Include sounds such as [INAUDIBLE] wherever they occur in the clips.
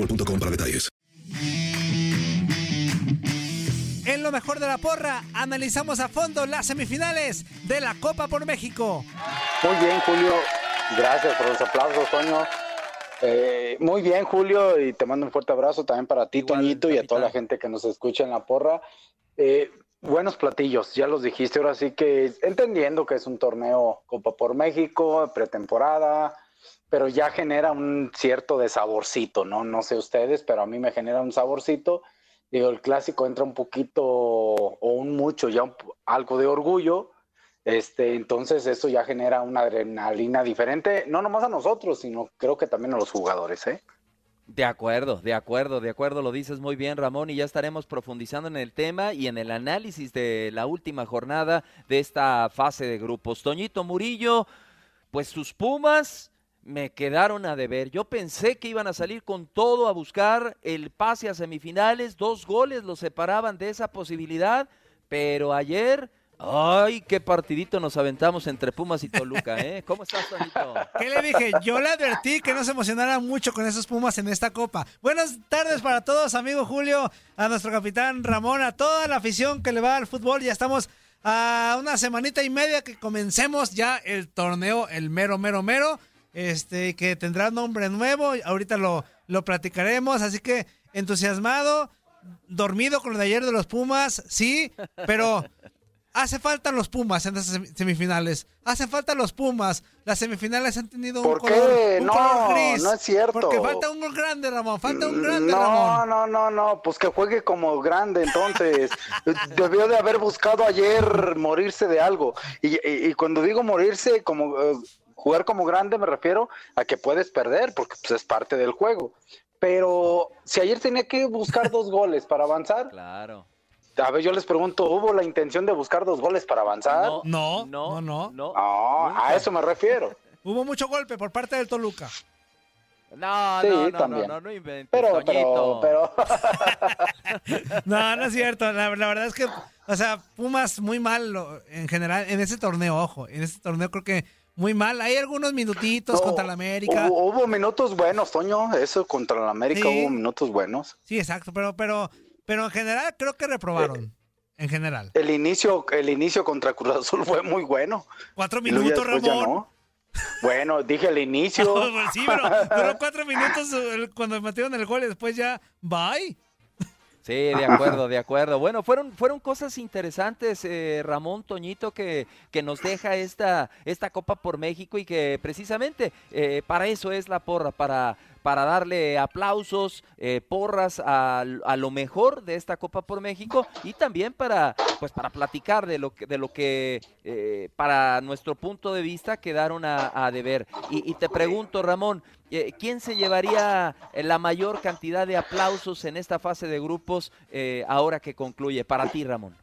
boostmobile.com para detalles. En lo mejor de la porra, analizamos a fondo las semifinales de la Copa por México. Muy bien, Julio. Gracias por los aplausos, Toño. Eh, muy bien, Julio, y te mando un fuerte abrazo también para ti, Igual, Toñito, y a toda capitán. la gente que nos escucha en la porra. Eh, buenos platillos, ya los dijiste, ahora sí que entendiendo que es un torneo Copa por México, pretemporada, pero ya genera un cierto de saborcito, ¿no? No sé ustedes, pero a mí me genera un saborcito. Digo, el clásico entra un poquito o un mucho, ya un- algo de orgullo, este, entonces eso ya genera una adrenalina diferente, no nomás a nosotros, sino creo que también a los jugadores, ¿eh? De acuerdo, de acuerdo, de acuerdo, lo dices muy bien Ramón y ya estaremos profundizando en el tema y en el análisis de la última jornada de esta fase de grupos. Toñito Murillo, pues sus Pumas me quedaron a deber. Yo pensé que iban a salir con todo a buscar el pase a semifinales, dos goles los separaban de esa posibilidad, pero ayer... Ay, qué partidito nos aventamos entre Pumas y Toluca, ¿eh? [LAUGHS] ¿Cómo estás, Toñito? ¿Qué le dije? Yo le advertí que no se emocionara mucho con esos Pumas en esta Copa. Buenas tardes para todos, amigo Julio, a nuestro capitán Ramón, a toda la afición que le va al fútbol. Ya estamos a una semanita y media que comencemos ya el torneo, el mero, mero, mero, este, que tendrá nombre nuevo. Ahorita lo, lo platicaremos, así que entusiasmado, dormido con lo de ayer de los Pumas, sí, pero hace falta los Pumas en sem- semifinales. Hace falta los Pumas. Las semifinales han tenido un ¿Por color, un No, color gris. no es cierto. Porque falta un gol grande, Ramón. Falta un grande, No, Ramón. no, no, no, pues que juegue como grande entonces. [LAUGHS] Debió de haber buscado ayer morirse de algo. Y, y- y cuando digo morirse, como eh, jugar como grande me refiero a que puedes perder, porque pues, es parte del juego. Pero si ayer tenía que buscar dos [LAUGHS] goles para avanzar, Claro. a ver, yo les pregunto, ¿hubo la intención de buscar dos goles para avanzar? No, No, no, no, no. no. No, nunca. a eso me refiero. [LAUGHS] Hubo mucho golpe por parte del Toluca. No, Sí, no, no, también. no, no, no inventes, Pero, pero, pero, [LAUGHS] No, no es cierto. La, la verdad es que, o sea, Pumas muy mal lo- en general en ese torneo, ojo. En ese torneo creo que muy mal. Hay algunos minutitos No, contra la América. Hubo, hubo minutos buenos, Toño, eso contra la América Sí. hubo minutos buenos. Sí, exacto. Pero, pero, pero en general creo que reprobaron. En general. El inicio, el inicio contra Cruz Azul [LAUGHS] fue muy bueno. Cuatro minutos, Ramón. no. Bueno, dije el [LAUGHS] inicio. Pues sí, pero [LAUGHS] cuatro minutos eh, cuando metieron el gol y después ya, bye. Sí, de acuerdo, de acuerdo. Bueno, fueron, fueron cosas interesantes, eh, Ramón Toñito, que, que nos deja esta, esta Copa por México y que precisamente eh, para eso es la porra, para, para darle aplausos, eh, porras a, a, lo mejor de esta Copa por México y también para, pues, para platicar de lo que, de lo que eh, para nuestro punto de vista quedaron a, deber. Y, y, te pregunto, Ramón, eh, ¿quién se llevaría la mayor cantidad de aplausos en esta fase de grupos ahora que concluye? Para ti, Ramón.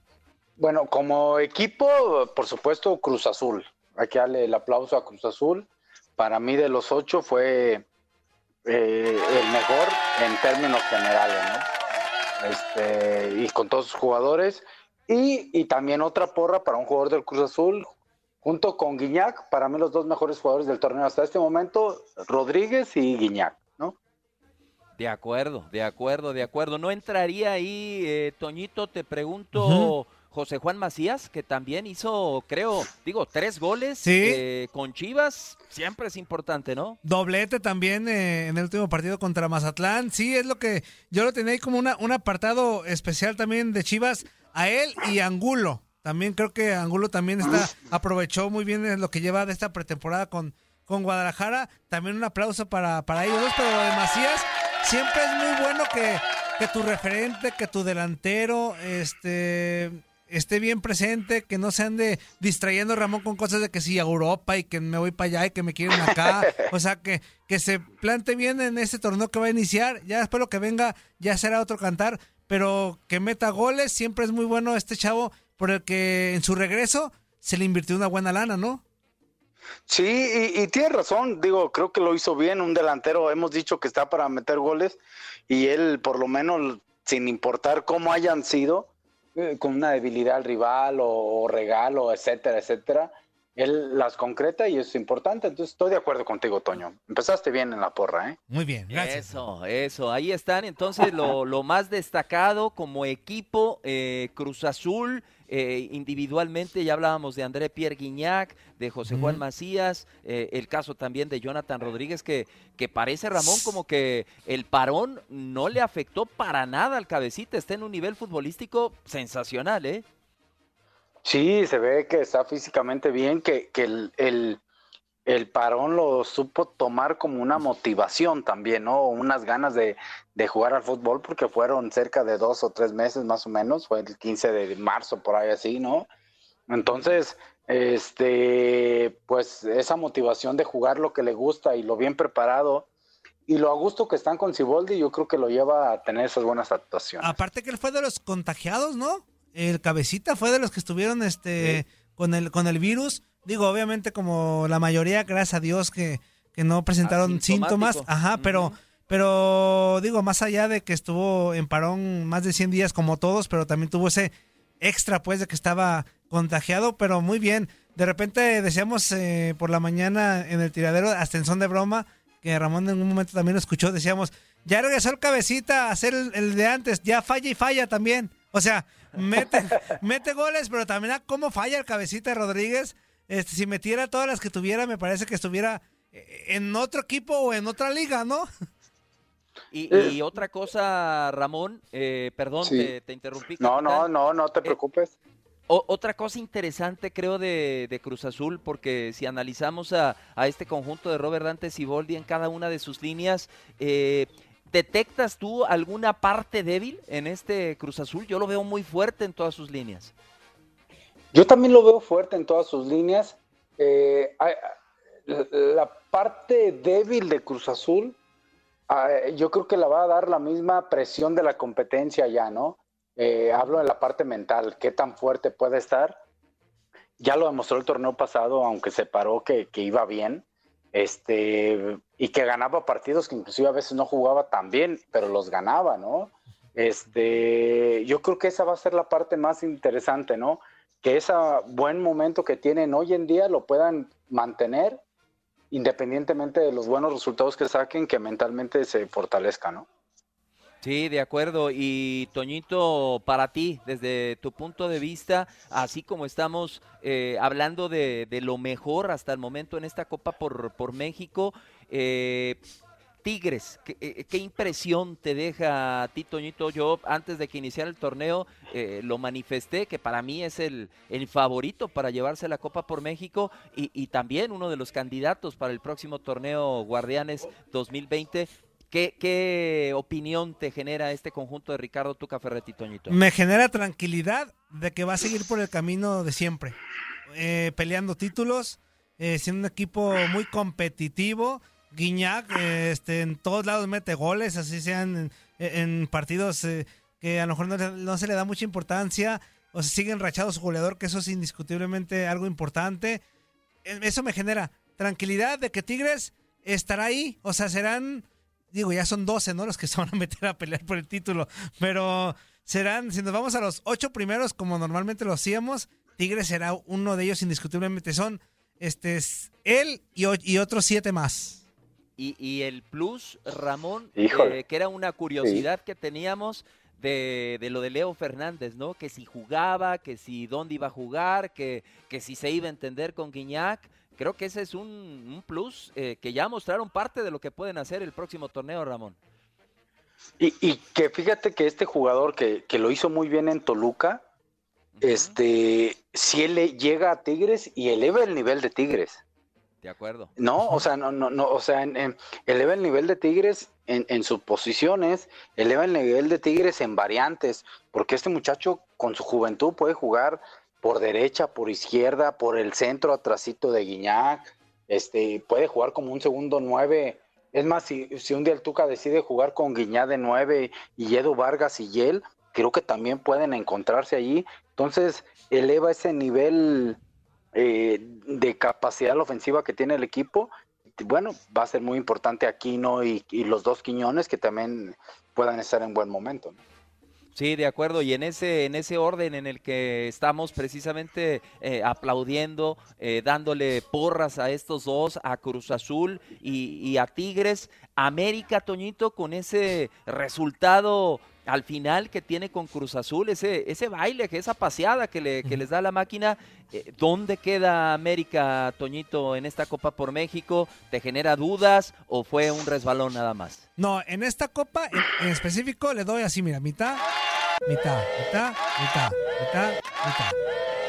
Bueno, como equipo, por supuesto, Cruz Azul. Hay que darle el aplauso a Cruz Azul. Para mí, de los ocho, fue eh, el mejor en términos generales, ¿no? Este, y con todos sus jugadores. Y, y, también otra porra para un jugador del Cruz Azul, junto con Guiñac, para mí los dos mejores jugadores del torneo hasta este momento, Rodríguez y Guiñac, ¿no? De acuerdo, de acuerdo, de acuerdo. ¿No entraría ahí, eh, Toñito, te pregunto... Uh -huh. José Juan Macías, que también hizo, creo, digo, tres goles ¿Sí? eh, con Chivas, siempre es importante, ¿no? Doblete también eh, en el último partido contra Mazatlán, sí, es lo que yo lo tenía ahí como una, un apartado especial también de Chivas, a él y Angulo, también creo que Angulo también está, aprovechó muy bien lo que lleva de esta pretemporada con, con Guadalajara, también un aplauso para, para ellos dos, pero lo de Macías siempre es muy bueno que, que tu referente, que tu delantero, este esté bien presente, que no se ande distrayendo Ramón con cosas de que si a Europa y que me voy para allá y que me quieren acá. [LAUGHS] o sea, que, que se plante bien en este torneo que va a iniciar. Ya después lo que venga ya será otro cantar, pero que meta goles. Siempre es muy bueno este chavo por el que en su regreso se le invirtió una buena lana, ¿no? Sí, y, y tiene razón, digo, creo que lo hizo bien, un delantero, hemos dicho que está para meter goles y él por lo menos, sin importar cómo hayan sido, con una debilidad al rival o, o, regalo, etcétera, etcétera, él las concreta y eso es importante. Entonces estoy de acuerdo contigo, Toño. Empezaste bien en la porra, ¿eh? Muy bien, gracias. Eso, eso. Ahí están entonces lo, lo más destacado como equipo, eh, Cruz Azul. Eh, individualmente ya hablábamos de André Pierre Guignac, de José Juan uh -huh. Macías, eh, el caso también de Jonathan Rodríguez, que, que parece, Ramón, como que el parón no le afectó para nada al cabecita, está en un nivel futbolístico sensacional, ¿eh? Sí, se ve que está físicamente bien, que, que el, el, el, parón lo supo tomar como una motivación también, ¿no? Unas ganas de, de, jugar al fútbol, porque fueron cerca de dos o tres meses más o menos, fue el 15 de marzo, por ahí así, ¿no? Entonces, este, pues esa motivación de jugar lo que le gusta y lo bien preparado y lo a gusto que están con Ciboldi, yo creo que lo lleva a tener esas buenas actuaciones. Aparte que él fue de los contagiados, ¿no? El cabecita fue de los que estuvieron este sí. con el con el virus. Digo, obviamente como la mayoría, gracias a Dios que, que no presentaron síntomas, ajá, uh -huh. pero pero digo, más allá de que estuvo en parón más de 100 días como todos, pero también tuvo ese extra pues de que estaba contagiado, pero muy bien. De repente decíamos eh, por la mañana en el tiradero, hasta en son de broma, que Ramón en un momento también lo escuchó, decíamos, ya regresó el cabecita a hacer el, el de antes, ya falla y falla también. O sea, mete, [LAUGHS] mete goles, pero también a cómo falla el cabecita Rodríguez. Este, si metiera todas las que tuviera, me parece que estuviera eh, en otro equipo o en otra liga, ¿no? Y, y otra cosa, Ramón, eh, perdón, sí. te, te, interrumpí. No, no, no, no te preocupes. Eh, o, otra cosa interesante, creo, de, de, Cruz Azul, porque si analizamos a, a este conjunto de Robert Dante Siboldi en cada una de sus líneas, eh, ¿Detectas tú alguna parte débil en este Cruz Azul? Yo lo veo muy fuerte en todas sus líneas. Yo también lo veo fuerte en todas sus líneas. Eh, la parte débil de Cruz Azul, yo creo que la va a dar la misma presión de la competencia ya, ¿no? Eh, hablo de la parte mental, qué tan fuerte puede estar. Ya lo demostró el torneo pasado, aunque se paró que, que iba bien este, y que ganaba partidos que inclusive a veces no jugaba tan bien, pero los ganaba, ¿no? Este, yo creo que esa va a ser la parte más interesante, ¿no? Que ese buen momento que tienen hoy en día lo puedan mantener independientemente de los buenos resultados que saquen, que mentalmente se fortalezca, ¿no? Sí, de acuerdo. Y Toñito, para ti, desde tu punto de vista, así como estamos eh, hablando de, de, lo mejor hasta el momento en esta Copa por, por México, eh, Tigres, ¿qué, eh, ¿qué, impresión te deja a ti, Toñito? Yo, antes de que iniciara el torneo, eh, lo manifesté, que para mí es el, favorito para llevarse la Copa por México y, también uno de los candidatos para el próximo torneo Guardianes 2020. ¿Qué, ¿Qué opinión te genera este conjunto de Ricardo Tuca Ferretti, Toñito? Me genera tranquilidad de que va a seguir por el camino de siempre, eh, peleando títulos, eh, siendo un equipo muy competitivo. Guiñac este, en todos lados mete goles, así sean en, partidos eh, que a lo mejor no, se le da mucha importancia o se sigue enrachado su goleador, que eso es indiscutiblemente algo importante. Eso me genera tranquilidad de que Tigres estará ahí, o sea, serán, digo, ya son 12, ¿no? Los que [LAUGHS] se van a meter a pelear por el título, pero serán, si nos vamos a los ocho primeros, como normalmente lo hacíamos, Tigres será uno de ellos indiscutiblemente. Son este, es él y, y otros siete más. Y, y el plus, Ramón, eh, que era una curiosidad que teníamos de, de lo de Leo Fernández, ¿no? Que si jugaba, que si dónde iba a jugar, que, que si se iba a entender con Guiñac. Creo que ese es un, un plus eh, que ya mostraron parte de lo que pueden hacer el próximo torneo, Ramón. Y, y que fíjate que este jugador que, que lo hizo muy bien en Toluca, este, si él le llega a Tigres y eleva el nivel de Tigres. De acuerdo. No, o sea, no, no, no, o sea, en- eleva el nivel de Tigres en, en sus posiciones, eleva el nivel de Tigres en variantes, porque este muchacho con su juventud puede jugar por derecha, por izquierda, por el centro, atrasito de Guiñac, este, puede jugar como un segundo nueve. Es más, si, si un día el Tuca decide jugar con Guiñac de nueve y Edu Vargas y Yel, creo que también pueden encontrarse allí. Entonces, eleva ese nivel eh, de capacidad ofensiva que tiene el equipo, bueno, va a ser muy importante Aquino y, y los dos Quiñones que también puedan estar en buen momento. Sí, de acuerdo. Y en ese, en ese orden en el que estamos precisamente eh, aplaudiendo, eh, dándole porras a estos dos, a Cruz Azul y a Tigres, América, Toñito, con ese resultado al final que tiene con Cruz Azul, ese, ese baile, que esa paseada que, le, que les da la máquina, eh, ¿dónde queda América, Toñito, en esta Copa por México? ¿Te genera dudas o fue un resbalón nada más? No, en esta copa en, en específico le doy así, mira, mitad, mitad, mitad, mitad, mitad, mitad.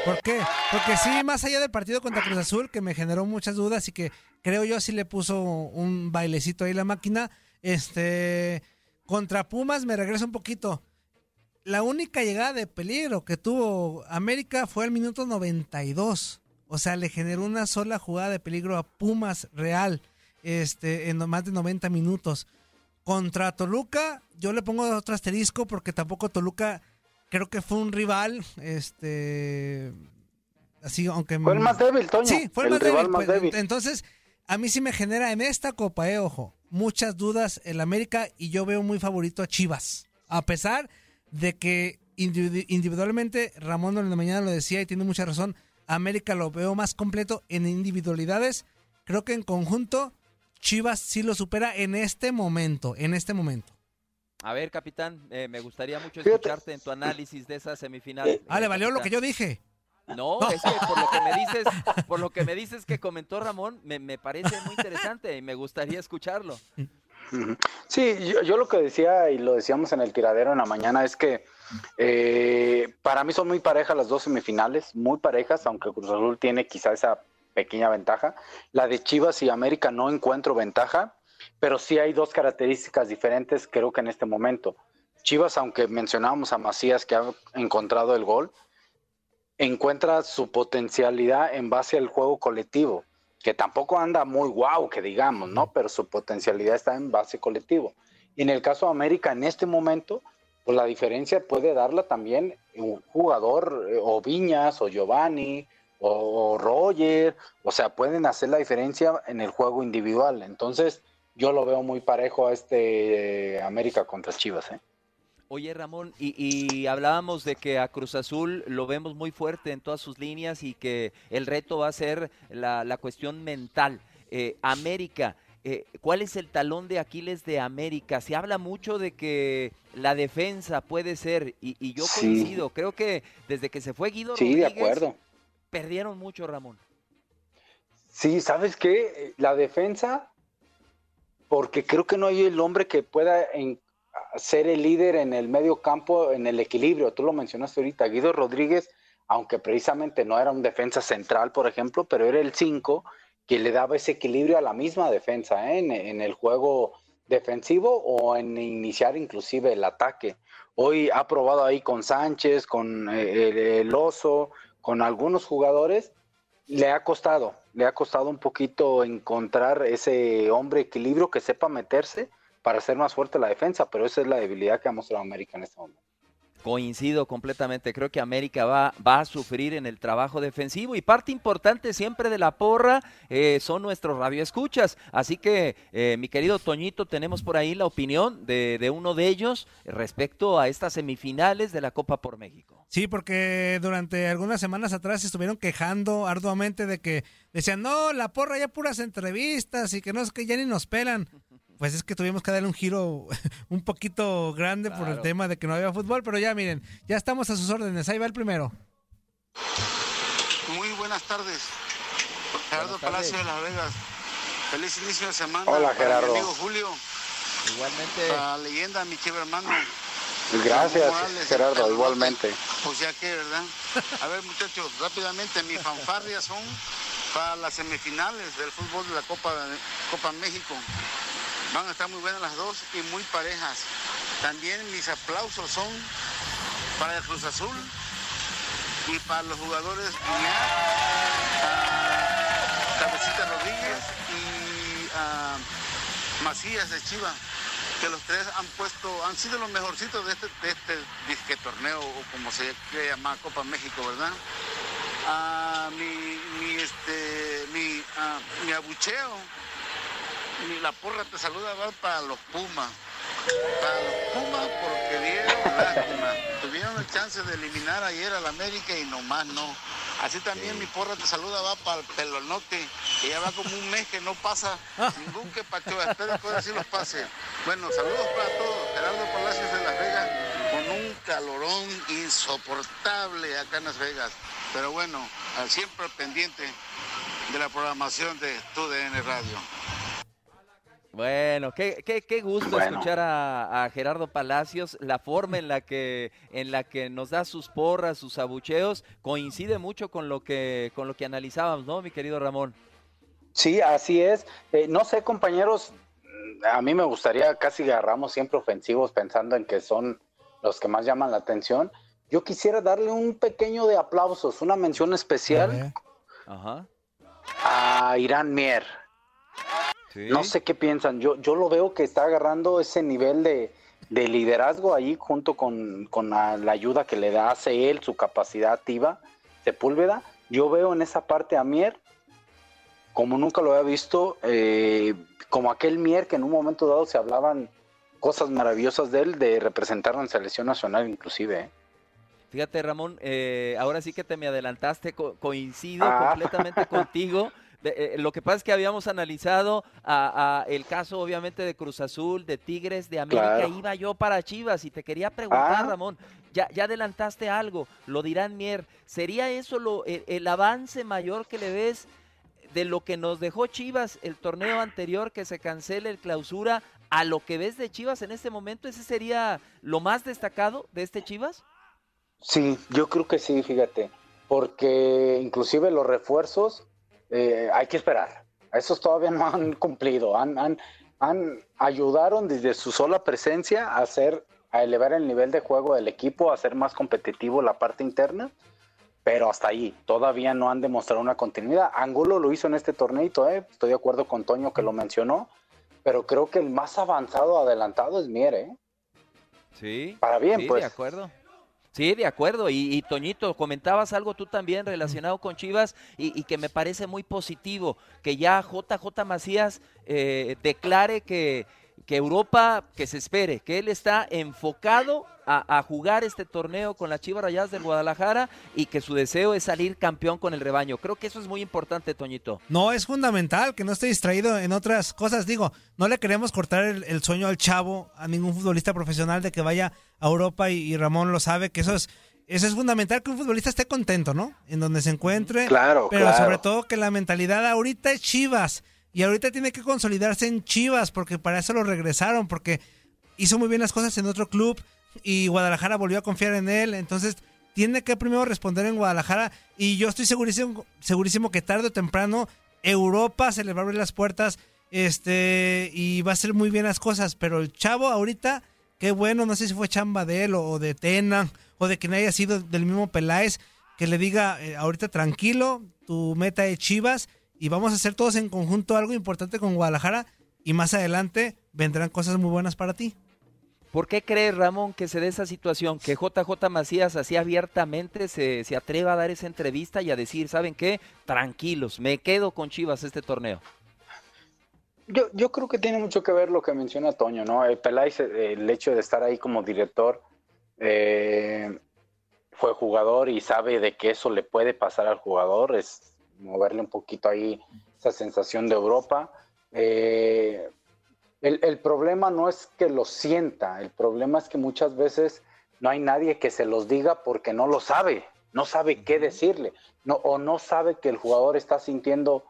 ¿Por qué? Porque sí, más allá del partido contra Cruz Azul, que me generó muchas dudas y que creo yo sí le puso un bailecito ahí la máquina, este, contra Pumas me regreso un poquito. La única llegada de peligro que tuvo América fue al minuto 92. O sea, le generó una sola jugada de peligro a Pumas real este, en más de 90 minutos. Contra Toluca, yo le pongo otro asterisco porque tampoco Toluca creo que fue un rival, este, así, aunque... Fue el más débil, Toño. Sí, fue el, El más, débil, más pues, débil. Entonces, a mí sí me genera en esta copa, eh, ojo, muchas dudas el América y yo veo muy favorito a Chivas. A pesar de que individu- individualmente, Ramón en la mañana lo decía y tiene mucha razón, América lo veo más completo en individualidades. Creo que en conjunto, Chivas sí lo supera en este momento, en este momento. A ver, capitán, eh, me gustaría mucho escucharte en tu análisis de esa semifinal. Ah, eh, le valió lo que yo dije. No, es que por lo que me dices, por lo que me dices que comentó Ramón, me, me parece muy interesante y me gustaría escucharlo. Sí, yo, yo lo que decía y lo decíamos en el tiradero en la mañana es que eh, para mí son muy parejas las dos semifinales, muy parejas, aunque Cruz Azul tiene quizá esa pequeña ventaja. La de Chivas y América no encuentro ventaja, pero sí hay dos características diferentes creo que en este momento. Chivas, aunque mencionábamos a Macías que ha encontrado el gol, encuentra su potencialidad en base al juego colectivo que tampoco anda muy guau, que digamos, ¿no? Pero su potencialidad está en base colectivo. Y en el caso de América, en este momento, pues la diferencia puede darla también un jugador, eh, o Viñas, o Giovanni, o, o Roger, o sea, pueden hacer la diferencia en el juego individual. Entonces, yo lo veo muy parejo a este eh, América contra Chivas, ¿eh? Oye, Ramón, y, y hablábamos de que a Cruz Azul lo vemos muy fuerte en todas sus líneas y que el reto va a ser la, la cuestión mental. Eh, América, eh, ¿cuál es el talón de Aquiles de América? Se habla mucho de que la defensa puede ser, y, y yo Sí. coincido, creo que desde que se fue Guido Sí, de acuerdo. perdieron mucho, Ramón. Sí, ¿sabes qué? La defensa, porque creo que no hay el hombre que pueda en- ser el líder en el medio campo, en el equilibrio. Tú lo mencionaste ahorita, Guido Rodríguez, aunque precisamente no era un defensa central, por ejemplo, pero era el 5 que le daba ese equilibrio a la misma defensa, ¿eh? en, el juego defensivo o en iniciar inclusive el ataque. Hoy ha probado ahí con Sánchez, con eh, el, el Oso, con algunos jugadores, le ha costado, le ha costado un poquito encontrar ese hombre equilibrio que sepa meterse para hacer más fuerte la defensa, pero esa es la debilidad que ha mostrado América en este momento. Coincido completamente, creo que América va, va a sufrir en el trabajo defensivo y parte importante siempre de la porra eh, son nuestros radioescuchas. Así que, eh, mi querido Toñito, tenemos por ahí la opinión de, de uno de ellos respecto a estas semifinales de la Copa por México. Sí, porque durante algunas semanas atrás se estuvieron quejando arduamente de que decían, no, la porra ya puras entrevistas y que no es que ya ni nos pelan. [LAUGHS] Pues es que tuvimos que darle un giro [LAUGHS] un poquito grande por el tema de que no había fútbol, pero ya miren, ya estamos a sus órdenes. Ahí va el primero. Muy buenas tardes. Gerardo Buenas tardes. Palacio de Las Vegas. Feliz inicio de semana. Hola, para Gerardo. Mi amigo Julio, Igualmente, la leyenda, mi chivo hermano. Gracias, Morales, Gerardo, igualmente. Pues ya que, ¿verdad? A ver, muchachos, rápidamente, mis fanfarrias son para las semifinales del fútbol de la Copa, Copa México. Van a estar muy buenas las dos y muy parejas. También mis aplausos son para el Cruz Azul y para los jugadores Guiñac, a Cabecita Rodríguez y a Macías de Chiva, que los tres han puesto, han sido los mejorcitos de este, de este disque torneo, o como se llamar Copa México, ¿verdad? Ah, mi, mi, este, mi, ah, mi abucheo, mi, la porra te saluda va para los Pumas. Para los Pumas porque dieron lástima. [LAUGHS] Tuvieron el chance de eliminar ayer al América y nomás no. Así también mi porra te saluda va para el pelonote, que ya va como un mes que no pasa ningún que pacho. Espero que ahora sí los pase. Bueno, saludos para todos. Gerardo Palacios de Las Vegas con un calorón insoportable acá en Las Vegas. Pero bueno, al siempre pendiente de la programación de TUDN Radio. Bueno, qué, qué, qué gusto Bueno. escuchar a, a Gerardo Palacios, la forma en la que en la que nos da sus porras, sus abucheos, coincide mucho con lo que con lo que analizábamos, ¿no, mi querido Ramón? Sí, así es. Eh, no sé, compañeros, mm, a mí me gustaría casi agarramos siempre ofensivos pensando en que son los que más llaman la atención. Yo quisiera darle un pequeño de aplausos, una mención especial Ajá. a Irán Mier. Sí. No sé qué piensan. Yo, yo lo veo que está agarrando ese nivel de, de liderazgo ahí junto con, con la, la ayuda que le da hace él, su capacidad activa, Sepúlveda. Yo veo en esa parte a Mier como nunca lo había visto, eh, como aquel Mier que en un momento dado se hablaban cosas maravillosas de él, de representarlo en selección nacional inclusive. ¿eh? Fíjate, Ramón, eh, ahora sí que te me adelantaste, co- coincido Ah. completamente [LAUGHS] contigo. De- eh, lo que pasa es que habíamos analizado a, a el caso, obviamente, de Cruz Azul, de Tigres, de América. Claro. Iba yo para Chivas y te quería preguntar, Ah. Ramón, ya, ya adelantaste algo, lo dirán Mier. ¿Sería eso lo, el, el avance mayor que le ves de lo que nos dejó Chivas el torneo anterior, que se cancele el clausura, a lo que ves de Chivas en este momento? ¿Ese sería lo más destacado de este Chivas? Sí, yo creo que sí, fíjate, porque inclusive los refuerzos eh, hay que esperar. Esos todavía no han cumplido, han, han, han ayudaron desde su sola presencia a hacer, a elevar el nivel de juego del equipo, a hacer más competitivo la parte interna, pero hasta ahí, todavía no han demostrado una continuidad. Angulo lo hizo en este torneito, ¿eh? estoy de acuerdo con Toño que lo mencionó, pero creo que el más avanzado, adelantado es Mier, ¿eh? Sí. Para bien, sí, pues. de acuerdo. Sí, de acuerdo. Y, Toñito, comentabas algo tú también relacionado con Chivas y, y que me parece muy positivo, que ya JJ Macías eh, declare que, que Europa, que se espere, que él está enfocado a, a jugar este torneo con las Chivas Rayadas del Guadalajara y que su deseo es salir campeón con el rebaño. Creo que eso es muy importante, Toñito. No, es fundamental que no esté distraído en otras cosas. Digo, no le queremos cortar el, el sueño al chavo, a ningún futbolista profesional de que vaya a Europa y, y Ramón lo sabe, que eso es, eso es fundamental, que un futbolista esté contento, ¿no? En donde se encuentre. Claro, Pero claro. sobre todo que la mentalidad ahorita es Chivas. Y ahorita tiene que consolidarse en Chivas, porque para eso lo regresaron, porque hizo muy bien las cosas en otro club y Guadalajara volvió a confiar en él. Entonces, tiene que primero responder en Guadalajara. Y yo estoy segurísimo, segurísimo que tarde o temprano Europa se le va a abrir las puertas Este, y va a hacer muy bien las cosas. Pero el chavo ahorita, qué bueno, no sé si fue chamba de él o, de Tena o de quien haya sido del mismo Peláez, que le diga eh, ahorita tranquilo, tu meta es Chivas y vamos a hacer todos en conjunto algo importante con Guadalajara y más adelante vendrán cosas muy buenas para ti. ¿Por qué crees, Ramón, que se dé esa situación? Que JJ Macías así abiertamente se, se atreva a dar esa entrevista y a decir, ¿saben qué? Tranquilos, me quedo con Chivas este torneo. Yo, yo creo que tiene mucho que ver lo que menciona Toño, ¿no? El Peláez, el hecho de estar ahí como director, eh, fue jugador y sabe de que eso le puede pasar al jugador, es moverle un poquito ahí esa sensación de Europa. Eh, el, problema no es que lo sienta, el problema es que muchas veces no hay nadie que se los diga porque no lo sabe, no sabe qué decirle, no, o no sabe que el jugador está sintiendo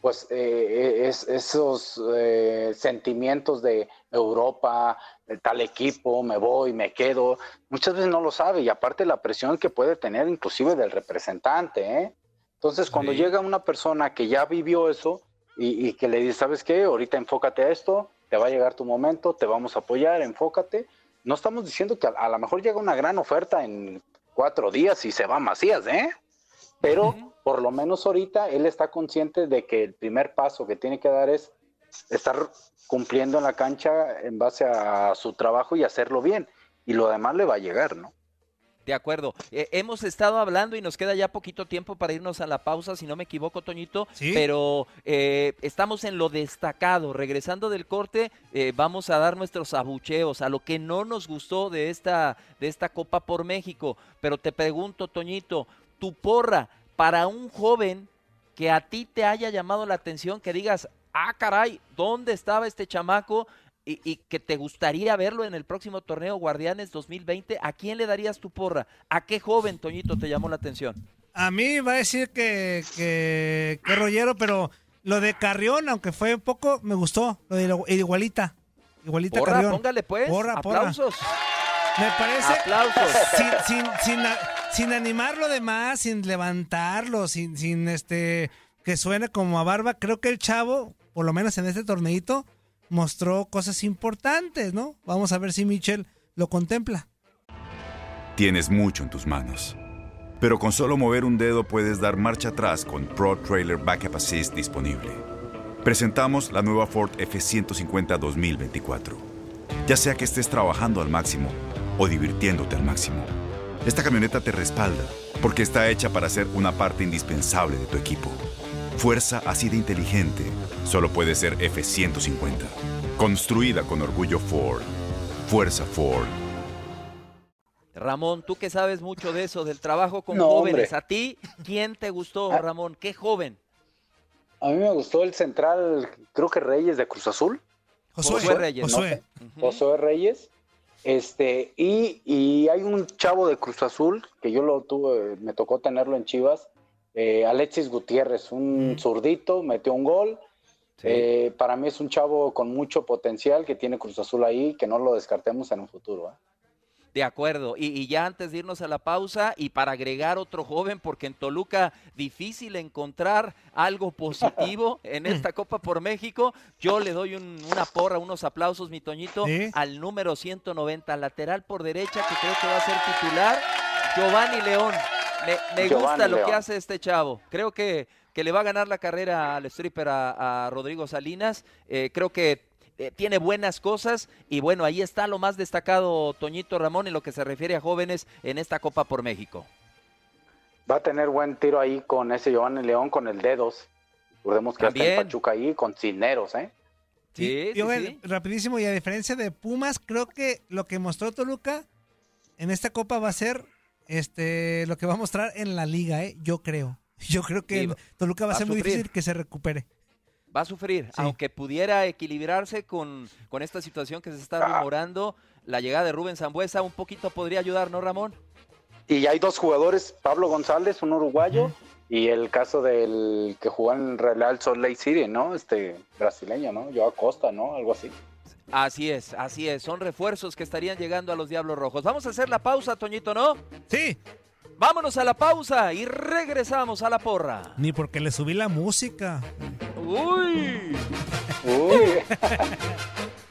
pues eh, esos eh, sentimientos de Europa, de tal equipo, me voy, me quedo, muchas veces no lo sabe y aparte la presión que puede tener inclusive del representante. ¿eh? Entonces cuando llega una persona que ya vivió eso y, y que le dice, ¿sabes qué? Ahorita enfócate a esto, te va a llegar tu momento, te vamos a apoyar, enfócate. No estamos diciendo que a, lo mejor llega una gran oferta en cuatro días y se va Macías, ¿eh? Pero por lo menos ahorita él está consciente de que el primer paso que tiene que dar es estar cumpliendo en la cancha en base a su trabajo y hacerlo bien. Y lo demás le va a llegar, ¿no? De acuerdo. Eh, hemos estado hablando y nos queda ya poquito tiempo para irnos a la pausa, si no me equivoco, Toñito. Pero eh, estamos en lo destacado. Regresando del corte, eh, vamos a dar nuestros abucheos a lo que no nos gustó de esta, de esta Copa por México. Pero te pregunto, Toñito, tu porra para un joven que a ti te haya llamado la atención, que digas, ah, caray, ¿dónde estaba este chamaco? Y, que te gustaría verlo en el próximo torneo Guardianes 2020, ¿a quién le darías tu porra? ¿A qué joven, Toñito, te llamó la atención? A mí va a decir que, que, que Rollero, pero lo de Carrión, aunque fue poco, me gustó. Lo de igualita. Igualita porra, Carrión. Póngale pues. Porra, Aplausos. Me parece. Aplausos. [LAUGHS] Sin, sin, sin, sin animarlo de más, sin levantarlo, sin, sin este que suene como a barba. Creo que el chavo, por lo menos en este torneito, mostró cosas importantes, ¿no? Vamos a ver si Mitchell lo contempla. Tienes mucho en tus manos. Pero con solo mover un dedo puedes dar marcha atrás con Pro Trailer Backup Assist disponible. Presentamos la nueva Ford F150 2024. Ya sea que estés trabajando al máximo o divirtiéndote al máximo, esta camioneta te respalda porque está hecha para ser una parte indispensable de tu equipo. Fuerza así de inteligente solo puede ser F-150. Construida con orgullo Ford. Fuerza Ford. Ramón, tú que sabes mucho de eso, del trabajo con jóvenes, ¿a ti quién te gustó, ah. Ramón? ¿Qué joven? A mí me gustó el central, creo que Reyes de Cruz Azul. Josué, Reyes. Josué. Josué Reyes. Este, y, y, hay un chavo de Cruz Azul que yo lo tuve, me tocó tenerlo en Chivas, eh, Alexis Gutiérrez, un mm. zurdito, metió un gol. Eh, para mí es un chavo con mucho potencial que tiene Cruz Azul ahí, que no lo descartemos en un futuro. ¿eh? De acuerdo. Y, ya antes de irnos a la pausa y para agregar otro joven, porque en Toluca difícil encontrar algo positivo [LAUGHS] en esta Copa por México, yo le doy una porra, unos aplausos, mi Toñito, al número 190, lateral por derecha, que creo que va a ser titular, Giovanni León. Me, gusta lo que hace este chavo. Creo que, que, le va a ganar la carrera al stripper a, Rodrigo Salinas. Eh, creo que eh, tiene buenas cosas y bueno, ahí está lo más destacado Toñito Ramón en lo que se refiere a jóvenes en esta Copa por México. Va a tener buen tiro ahí con ese Giovanni León con el dedos. Recordemos que está en Pachuca ahí con Cineros, ¿eh? Sí, rapidísimo y a diferencia de Pumas, creo que lo que mostró Toluca en esta copa va a ser este, lo que va a mostrar en la liga, ¿eh? yo creo. [LAUGHS] Yo creo que Toluca va a ser muy difícil que se recupere. Va a sufrir, aunque pudiera equilibrarse con, con esta situación que se está rumorando, la llegada de Rubén Zambuesa un poquito podría ayudar, ¿no, Ramón? Y hay dos jugadores, Pablo González, un uruguayo, y el caso del que jugó en Real Salt Lake City, ¿no? Este brasileño, ¿no? Yo Acosta, ¿no? Algo así. Así es, así es. Son refuerzos que estarían llegando a los Diablos Rojos. Vamos a hacer la pausa, Toñito, ¿no? Sí. Vámonos a la pausa y regresamos a la porra. Ni porque le subí la música. Uy. Uy. [LAUGHS]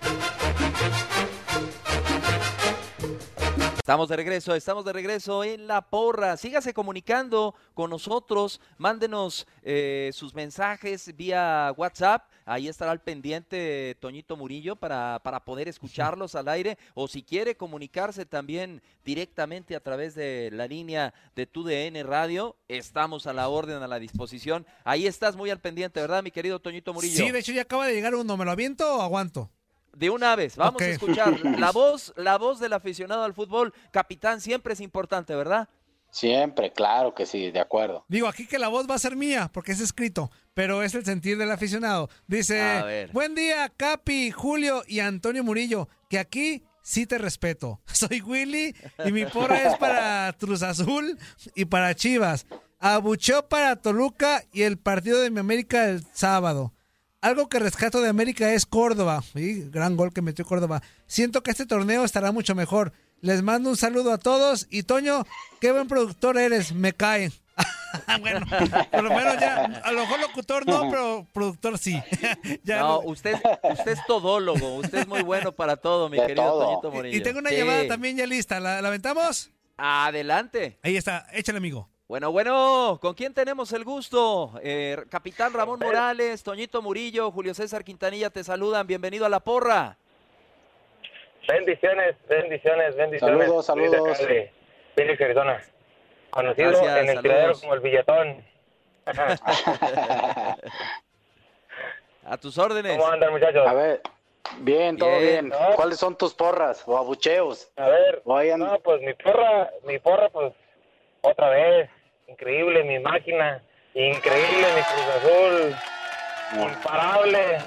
Estamos de regreso, estamos de regreso en La Porra. Sígase comunicando con nosotros, mándenos eh, sus mensajes vía WhatsApp. Ahí estará al pendiente Toñito Murillo para, para poder escucharlos al aire. O si quiere comunicarse también directamente a través de la línea de TUDN Radio, estamos a la orden, a la disposición. Ahí estás muy al pendiente, ¿verdad, mi querido Toñito Murillo? Sí, de hecho ya acaba de llegar uno. ¿Me lo aviento o aguanto? De una vez, vamos a escuchar [LAUGHS] la voz, la voz del aficionado al fútbol. Capitán, siempre es importante, ¿verdad? Siempre, claro que sí, de acuerdo. Digo, aquí que la voz va a ser mía, porque es escrito, pero es el sentir del aficionado. Dice, buen día, Capi, Julio y Antonio Murillo, que aquí sí te respeto. [LAUGHS] Soy Willy y mi porra es para Cruz Azul y para Chivas. Abuchó para Toluca y el partido de mi América el sábado. Algo que rescato de América es Córdoba. Sí, gran gol que metió Córdoba. Siento que este torneo estará mucho mejor. Les mando un saludo a todos. Y Toño, qué buen productor eres. Me cae. [LAUGHS] bueno, por lo menos ya, a lo mejor locutor no, pero productor sí. [LAUGHS] Ya no, usted, usted es todólogo, usted es muy bueno para todo, mi De querido todo. Toñito Y- Murillo. y tengo una Sí. llamada también ya lista. ¿La, la aventamos? Adelante. Ahí está, échale amigo. Bueno, bueno, ¿con quién tenemos el gusto? Eh, Capitán Ramón Morales, Toñito Murillo, Julio César Quintanilla te saludan. Bienvenido a La Porra. Bendiciones, bendiciones, bendiciones. Saludos, saludos. de Phoenix, Arizona. Conocido Gracias, en el tiradero como el billetón. [LAUGHS] A tus órdenes. ¿Cómo andan, muchachos? A ver, bien, todo Bien. bien. ¿Cuáles son tus porras o abucheos? A ver, O hayan- no, pues mi porra, mi porra, pues otra vez, increíble mi máquina, increíble mi Cruz Azul, imparable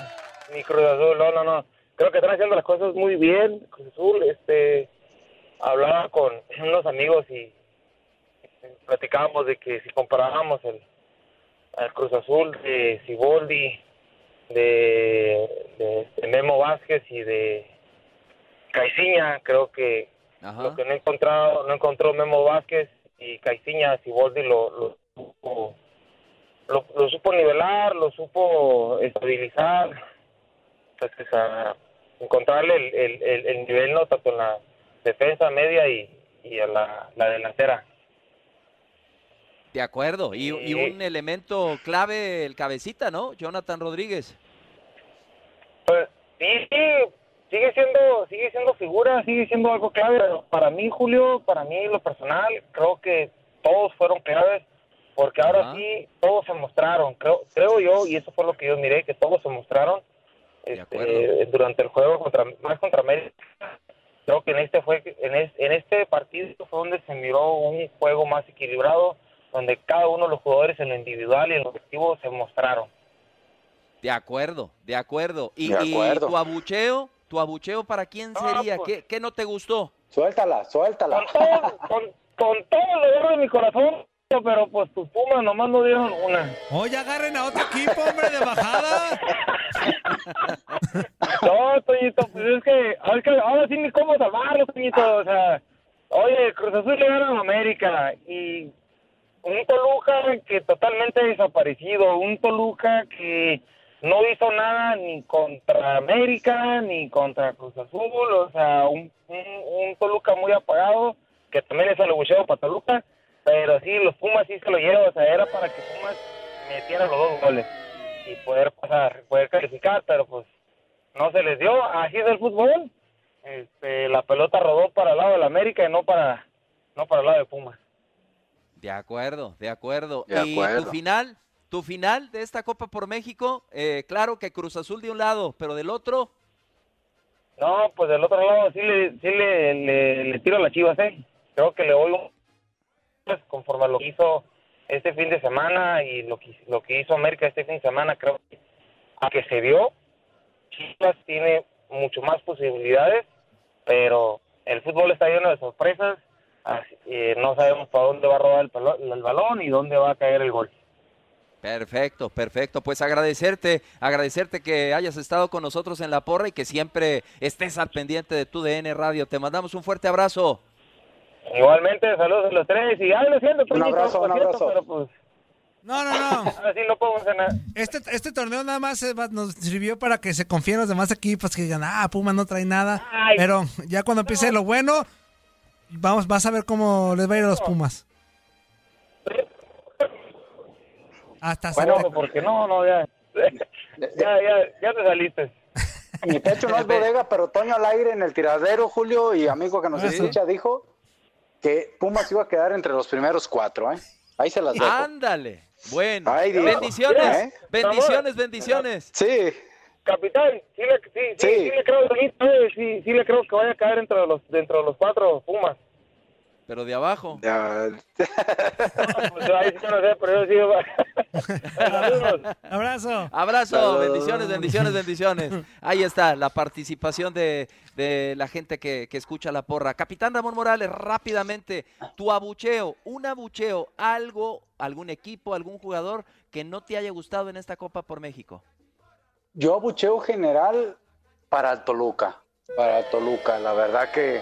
mi Cruz Azul, no, no, no, creo que están haciendo las cosas muy bien, Cruz Azul, este, hablaba con unos amigos y platicábamos de que si comparábamos el, el Cruz Azul de Siboldi, de, de- de Memo Vázquez y de Caiciña, creo que Ajá. lo que no encontrado, no encontró Memo Vázquez y Caiciña, Siboldi lo, lo, supo, lo, lo supo nivelar, lo supo estabilizar, entonces a encontrarle el, el, el, el nivel no tanto en la defensa media y, y a la, la delantera. De acuerdo. Y, y Sí. un elemento clave, el cabecita, ¿no? Jonathan Rodríguez. Pues sí, sí, sigue siendo, sigue siendo figura, sigue siendo algo clave. pero Para mí, Julio, para mí lo personal, creo que todos fueron claves, porque ahora Ajá. sí todos se mostraron, creo, creo yo, y eso fue lo que yo miré, que todos se mostraron este, durante el juego contra más contra América. Creo que en este fue en, es- en este partido fue donde se miró un juego más equilibrado, donde cada uno de los jugadores en lo individual y en lo colectivo se mostraron. De acuerdo, de acuerdo. Y, De y acuerdo. tu abucheo, tu abucheo para quién No, sería? pues- ¿Qué, qué no te gustó? Suéltala, suéltala. con todo, con, con todo lo dentro de mi corazón, pero pues tus Pumas nomás no dieron una. Oye, agarren a otro equipo, hombre, de bajada. [LAUGHS] No, Toñito, pues es que, es que ahora sí ni cómo salvarlo, Toñito, o sea, oye, Cruz Azul le gana a América y un Toluca que totalmente desaparecido, un Toluca que no hizo nada ni contra América ni contra Cruz Azul, o sea, un, un, un Toluca muy apagado, que también es alebucheo para Toluca, pero sí, los Pumas sí se lo llevan, o sea, era para que Pumas metiera los dos goles y poder pasar, poder calificar, pero pues no se les dio, así es el fútbol, este, la pelota rodó para el lado de la América y no para, no para el lado de Pumas. De acuerdo, de acuerdo. De y acuerdo. tu final, tu final de esta Copa por México, eh, claro que Cruz Azul de un lado, pero del otro, No, pues del otro lado sí le, sí le, le, tiro a las chivas, ¿eh? Creo que le voy un... pues, conforme a lo que hizo este fin de semana y lo que, lo que hizo América este fin de semana, creo que a que se vio, Chivas tiene mucho más posibilidades, pero el fútbol está lleno de sorpresas, no sabemos para dónde va a rodar el, el balón y dónde va a caer el gol. Perfecto, perfecto. Pues agradecerte, agradecerte que hayas estado con nosotros en la porra y que siempre estés al pendiente de tu DN Radio. Te mandamos un fuerte abrazo. Igualmente, saludos a los tres y ay, lo siento, Un abrazo, un abrazo. pero pues No, no, no. [LAUGHS] No podemos ganar. Este, este torneo nada más eh, va- nos sirvió para que se confíen los demás equipos que digan, ah, Puma no trae nada. Ay. Pero ya cuando empiece lo bueno, vamos, vas a ver cómo les va a ir a los Pumas. Hasta Bueno, se- porque no, no, ya. Ya, ya, ya te saliste. Mi pecho no es [LAUGHS] bodega, pero Toño al aire en el tiradero, Julio, y amigo que nos sí. escucha, dijo que Pumas iba a quedar entre los primeros cuatro, ¿eh? Ahí se las dejo. Ándale. Bueno. Ay, bendiciones. ¿Eh? Bendiciones, bendiciones. Sí. Capitán, sí le, sí, sí, Sí. sí le creo, sí, sí le creo que vaya a caer entre los, dentro de los cuatro Pumas. Pero de abajo. Ya. Pues ahí sí no sé, pero yo sí. Saludos. [LAUGHS] Abrazo. Abrazo, bendiciones, bendiciones, bendiciones. Ahí está la participación de, de la gente que, que escucha la porra. Capitán Ramón Morales, rápidamente, tu abucheo, un abucheo, algo, algún equipo, algún jugador que no te haya gustado en esta Copa por México. Yo abucheo general para el Toluca, para el Toluca. La verdad que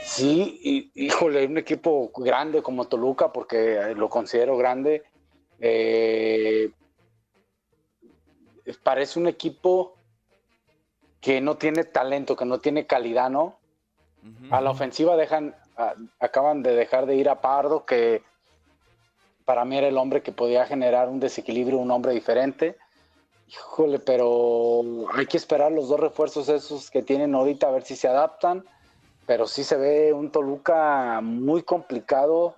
sí, y- híjole, un equipo grande como Toluca, porque eh, lo considero grande, eh, parece un equipo que no tiene talento, que no tiene calidad, ¿no? A la ofensiva dejan, a- acaban de dejar de ir a Pardo, que para mí era el hombre que podía generar un desequilibrio, un hombre diferente. Híjole, pero hay que esperar los dos refuerzos esos que tienen ahorita a ver si se adaptan. Pero sí se ve un Toluca muy complicado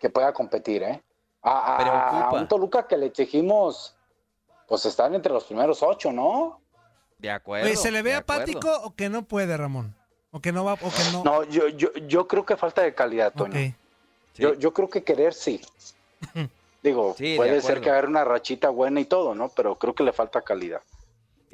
que pueda competir, ¿eh? A, a- a un Toluca que le exigimos, pues están entre los primeros ocho, ¿no? De acuerdo. Oye, ¿se le ve de acuerdo. apático o que no puede, Ramón? ¿O que no va, o que no? No, yo, yo, yo creo que falta de calidad, Toño. Sí. Yo, yo creo que querer sí. [LAUGHS] Digo, Sí, puede ser que haga una rachita buena y todo, ¿no? Pero creo que le falta calidad.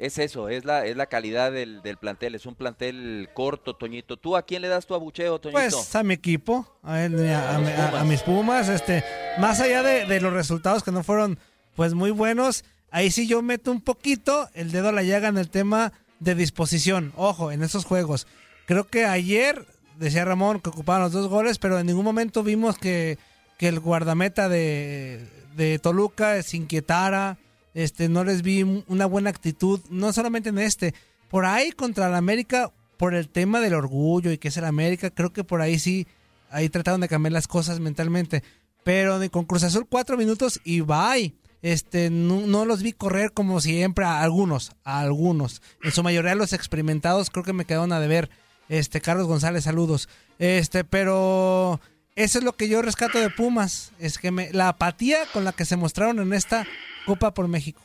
Es eso, es la, es la calidad del, del plantel, es un plantel corto, Toñito. ¿Tú a quién le das tu abucheo, Toñito? Pues a mi equipo, a, él, a- a- mis Pumas, este, más allá de, de los resultados que no fueron pues muy buenos, ahí sí yo meto un poquito el dedo a la llaga en el tema de disposición. Ojo, en esos juegos. Creo que ayer, decía Ramón, que ocupaban los dos goles, pero en ningún momento vimos que, que el guardameta de, de Toluca se inquietara. Este, no les vi un- una buena actitud, no solamente en este. Por ahí contra el América, por el tema del orgullo y que es el América, creo que por ahí sí, ahí trataron de cambiar las cosas mentalmente. Pero con Cruz Azul cuatro minutos y bye. Este, no, no los vi correr como siempre, a algunos, a algunos. En su mayoría los experimentados creo que me quedaron a deber. Este, Carlos González, saludos. Este, pero eso es lo que yo rescato de Pumas. Es que me, la apatía con la que se mostraron en esta Copa por México.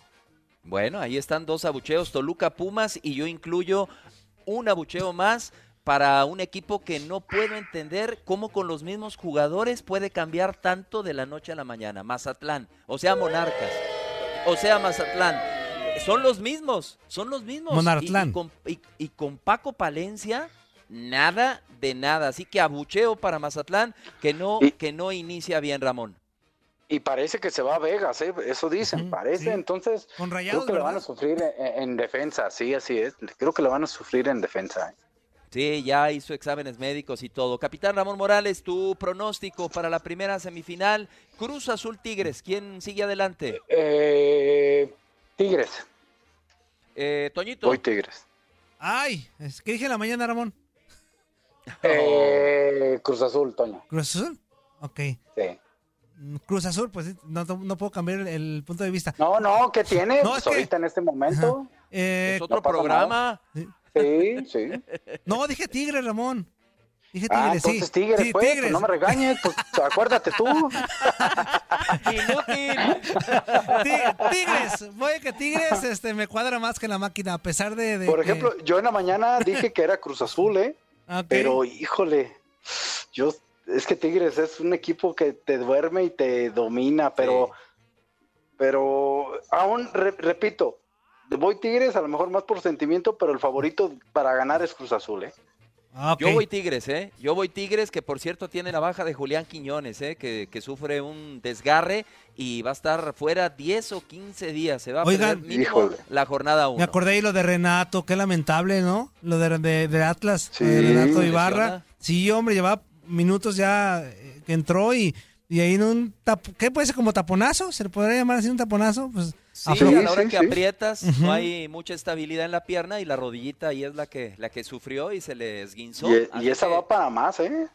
Bueno, ahí están dos abucheos, Toluca Pumas, y yo incluyo un abucheo más para un equipo que no puedo entender cómo con los mismos jugadores puede cambiar tanto de la noche a la mañana. Mazatlán, o sea, Monarcas, o sea, Mazatlán. Son los mismos, son los mismos. Y- Monartlán. Y, con, y- y con Paco Palencia, nada de nada. Así que abucheo para Mazatlán, que no, que no inicia bien, Ramón. Y parece que se va a Vegas, ¿eh? eso dicen, parece. sí. Entonces, Con creo rayados, que le van a ¿verdad? sufrir en, en defensa, sí, así es. Creo que le van a sufrir en defensa. ¿eh? Sí, ya hizo exámenes médicos y todo. Capitán Ramón Morales, tu pronóstico para la primera semifinal. Cruz Azul Tigres, ¿quién sigue adelante? Eh, tigres, Eh, Toñito. voy Tigres. Ay, es que dije en la mañana, Ramón. Eh, Cruz Azul, Toño. ¿Cruz Azul? Ok. Sí. Cruz Azul, pues no, no puedo cambiar el, el punto de vista. No, no, ¿qué tiene? No, Pues es que- ahorita en este momento. Eh, es otro no programa. Sí, sí. [LAUGHS] no, dije Tigres, Ramón. Dije Ah, Tigres, sí. entonces Tigres, Sí, pues, Tigres. pues, no me regañes, pues acuérdate tú. [LAUGHS] Inútil. Ti- Tigres, voy a que Tigres este, me cuadra más que la máquina, a pesar de. de Por que- ejemplo, yo en la mañana dije que era Cruz Azul, ¿eh? Ah. Pero híjole, yo es que Tigres es un equipo que te duerme y te domina, pero pero aún re- repito, voy Tigres a lo mejor más por sentimiento, pero el favorito para ganar es Cruz Azul, ¿eh? Ah. Yo voy Tigres, ¿eh? Yo voy Tigres, que por cierto tiene la baja de Julián Quiñones, ¿eh? Que, que sufre un desgarre y va a estar fuera 10 o 15 días. Se va a Oigan, perder mínimo la jornada 1. Me acordé ahí lo de Renato, qué lamentable, ¿no? Lo de, de, de Atlas, Sí, de Renato lesiona. Ibarra. Sí, hombre, llevaba minutos ya eh, que entró y y ahí en un tap- ¿qué puede ser como taponazo? ¿Se le podría llamar así un taponazo? Pues Sí, a la hora que aprietas no hay mucha estabilidad en la pierna y la rodillita ahí es la que la que sufrió y se le esguinzó. Y, y esa que- va para más, ¿eh?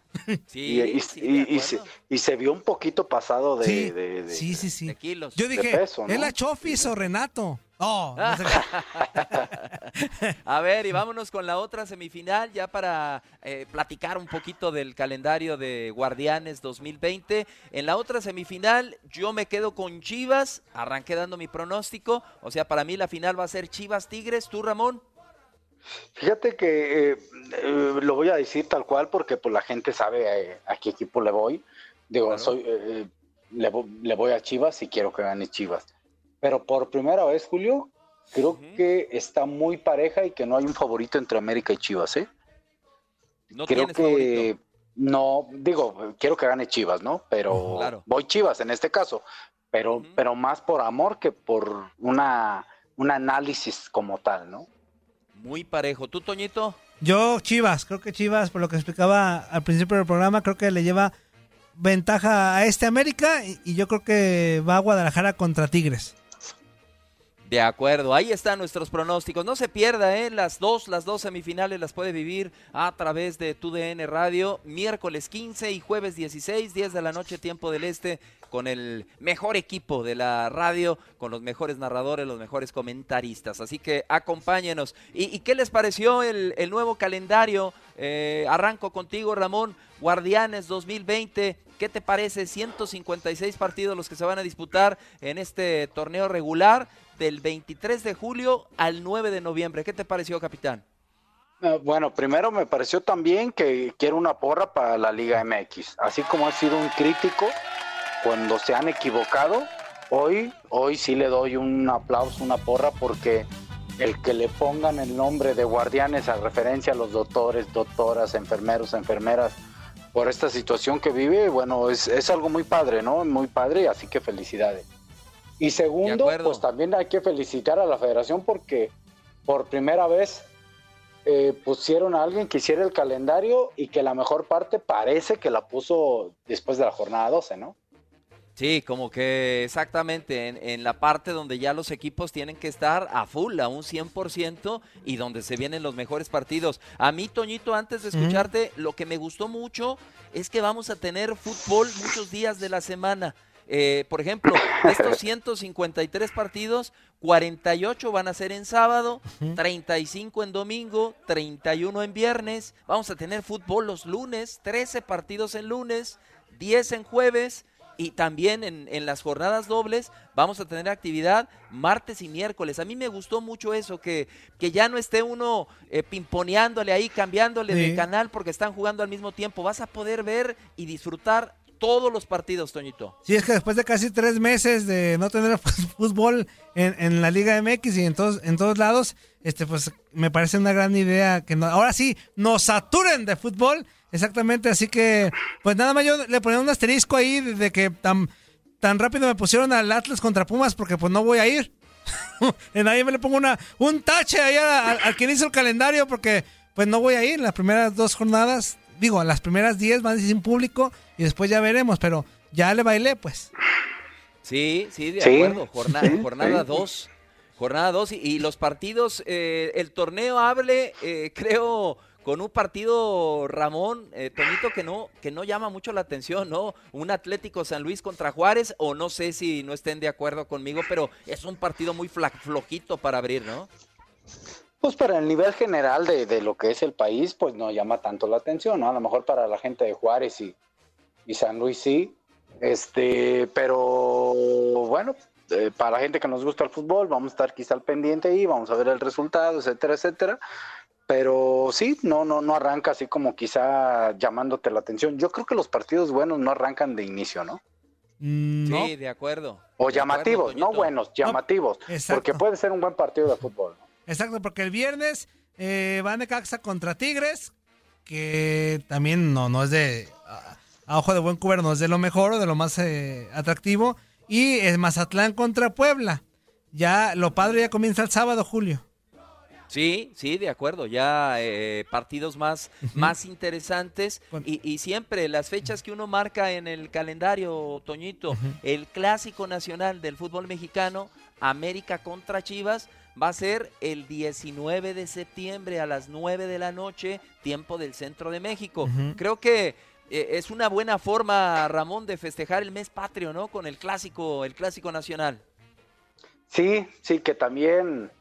Sí, y, y- sí, y- se, y se vio un poquito pasado de, Sí, de- de- sí, sí, sí. de kilos. Yo dije, peso, ¿no? ¿es la Chofis o Renato? Oh, no sé qué. [LAUGHS] A ver, y vámonos con la otra semifinal ya para eh, platicar un poquito del calendario de Guardianes 2020. En la otra semifinal yo me quedo con Chivas, arranqué dando mi pronóstico, o sea, para mí la final va a ser Chivas Tigres, ¿tú Ramón? Fíjate que eh, eh, lo voy a decir tal cual porque pues la gente sabe a qué equipo le voy. Digo, soy, le, le voy a Chivas y quiero que gane Chivas. Pero por primera vez, Julio, creo que está muy pareja y que no hay un favorito entre América y Chivas, ¿eh? No creo que favorito. no, digo, quiero que gane Chivas, ¿no? Pero Claro. voy Chivas en este caso, pero, pero más por amor que por una un análisis como tal, ¿no? Muy parejo. ¿Tú, Toñito? Yo, Chivas, creo que Chivas, por lo que explicaba al principio del programa, creo que le lleva ventaja a este América y, y yo creo que va a Guadalajara contra Tigres. De acuerdo, ahí están nuestros pronósticos. No se pierda, ¿eh? Las dos, las dos semifinales las puede vivir a través de TUDN Radio, miércoles 15 y jueves 16, 10 de la noche, tiempo del este, con el mejor equipo de la radio, con los mejores narradores, los mejores comentaristas. Así que acompáñenos. ¿Y, qué les pareció el, el nuevo calendario? Eh, arranco contigo, Ramón. Guardianes 2020. ¿Qué te parece? 156 partidos los que se van a disputar en este torneo regular del 23 de julio al 9 de noviembre. ¿Qué te pareció, capitán? Eh, Bueno, primero me pareció también que quiero una porra para la Liga MX. Así como ha sido un crítico cuando se han equivocado, hoy, hoy sí le doy un aplauso, una porra, porque el que le pongan el nombre de guardianes a referencia a los doctores, doctoras, enfermeros, enfermeras, por esta situación que vive, bueno, es, es algo muy padre, ¿no? Muy padre, así que felicidades. Y segundo, pues también hay que felicitar a la federación porque por primera vez eh, pusieron a alguien que hiciera el calendario y que la mejor parte parece que la puso después de la jornada 12, ¿no? Sí, como que exactamente en, en la parte donde ya los equipos tienen que estar a full, a un 100% y donde se vienen los mejores partidos. A mí, Toñito, antes de escucharte, lo que me gustó mucho es que vamos a tener fútbol muchos días de la semana. Eh, por ejemplo, de estos 153 partidos, 48 van a ser en sábado, 35 en domingo, 31 en viernes. Vamos a tener fútbol los lunes, 13 partidos en lunes, 10 en jueves y también en, en las jornadas dobles vamos a tener actividad martes y miércoles. A mí me gustó mucho eso, que, que ya no esté uno eh, pimponeándole ahí, cambiándole de Sí. canal porque están jugando al mismo tiempo. Vas a poder ver y disfrutar todos los partidos, Toñito. Sí, es que después de casi tres meses de no tener [LAUGHS] fútbol en, en la Liga MX y en todos, en todos lados, este, pues me parece una gran idea que no- ahora sí nos saturen de fútbol. Exactamente, así que, pues nada más yo le ponía un asterisco ahí de, que tan, tan rápido me pusieron al Atlas contra Pumas porque pues no voy a ir. [LAUGHS] en ahí me le pongo una, un tache ahí a- a- al que hizo el calendario porque pues no voy a ir las primeras dos jornadas. Digo, las primeras diez van a ser sin público y después ya veremos, pero ya le bailé pues. Sí, sí, de Sí, acuerdo. Jornada, sí, jornada sí. 2. Jornada 2 y, y los partidos, eh, el torneo hable, eh, creo, con un partido, Ramón, eh, que no, que no llama mucho la atención, ¿no? Un Atlético San Luis contra Juárez, o no sé si no estén de acuerdo conmigo, pero es un partido muy flojito para abrir, ¿no? Pues para el nivel general de, de lo que es el país, pues no llama tanto la atención, ¿no? A lo mejor para la gente de Juárez y, y San Luis sí, este, pero bueno, eh, para la gente que nos gusta el fútbol, vamos a estar quizá al pendiente ahí, vamos a ver el resultado, etcétera, etcétera. Pero sí, no, no, no arranca así como quizá llamándote la atención. Yo creo que los partidos buenos no arrancan de inicio, ¿no? Mm, no. Sí, de acuerdo. O De acuerdo, llamativos, no buenos, llamativos. exacto. porque puede ser un buen partido de fútbol. ¿no? Exacto, porque el viernes eh, va Necaxa contra Tigres, que también no, no es de, a, a ojo de buen cubero, no es de lo mejor o de lo más eh, atractivo. Y es Mazatlán contra Puebla. Ya, lo padre ya comienza el sábado, Julio. Sí, sí, de acuerdo. Ya eh, partidos más, más interesantes y, y siempre las fechas que uno marca en el calendario, Toñito, el clásico nacional del fútbol mexicano, América contra Chivas, va a ser el 19 de septiembre a las 9 de la noche, tiempo del centro de México. Creo que eh, es una buena forma, Ramón, de festejar el mes patrio, ¿no? Con el clásico, el clásico nacional. Sí, sí, que también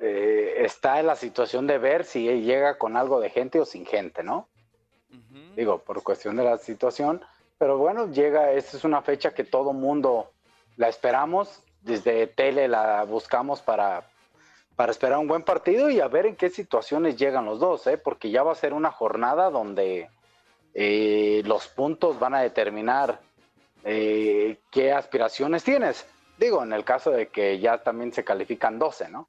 eh, está en la situación de ver si llega con algo de gente o sin gente, ¿no? Digo, por cuestión de la situación. Pero bueno, llega, esta es una fecha que todo mundo la esperamos. Desde tele la buscamos para, para esperar un buen partido y a ver en qué situaciones llegan los dos, ¿eh? Porque ya va a ser una jornada donde eh, los puntos van a determinar eh, qué aspiraciones tienes. Digo, en el caso de que ya también se califican 12, ¿no?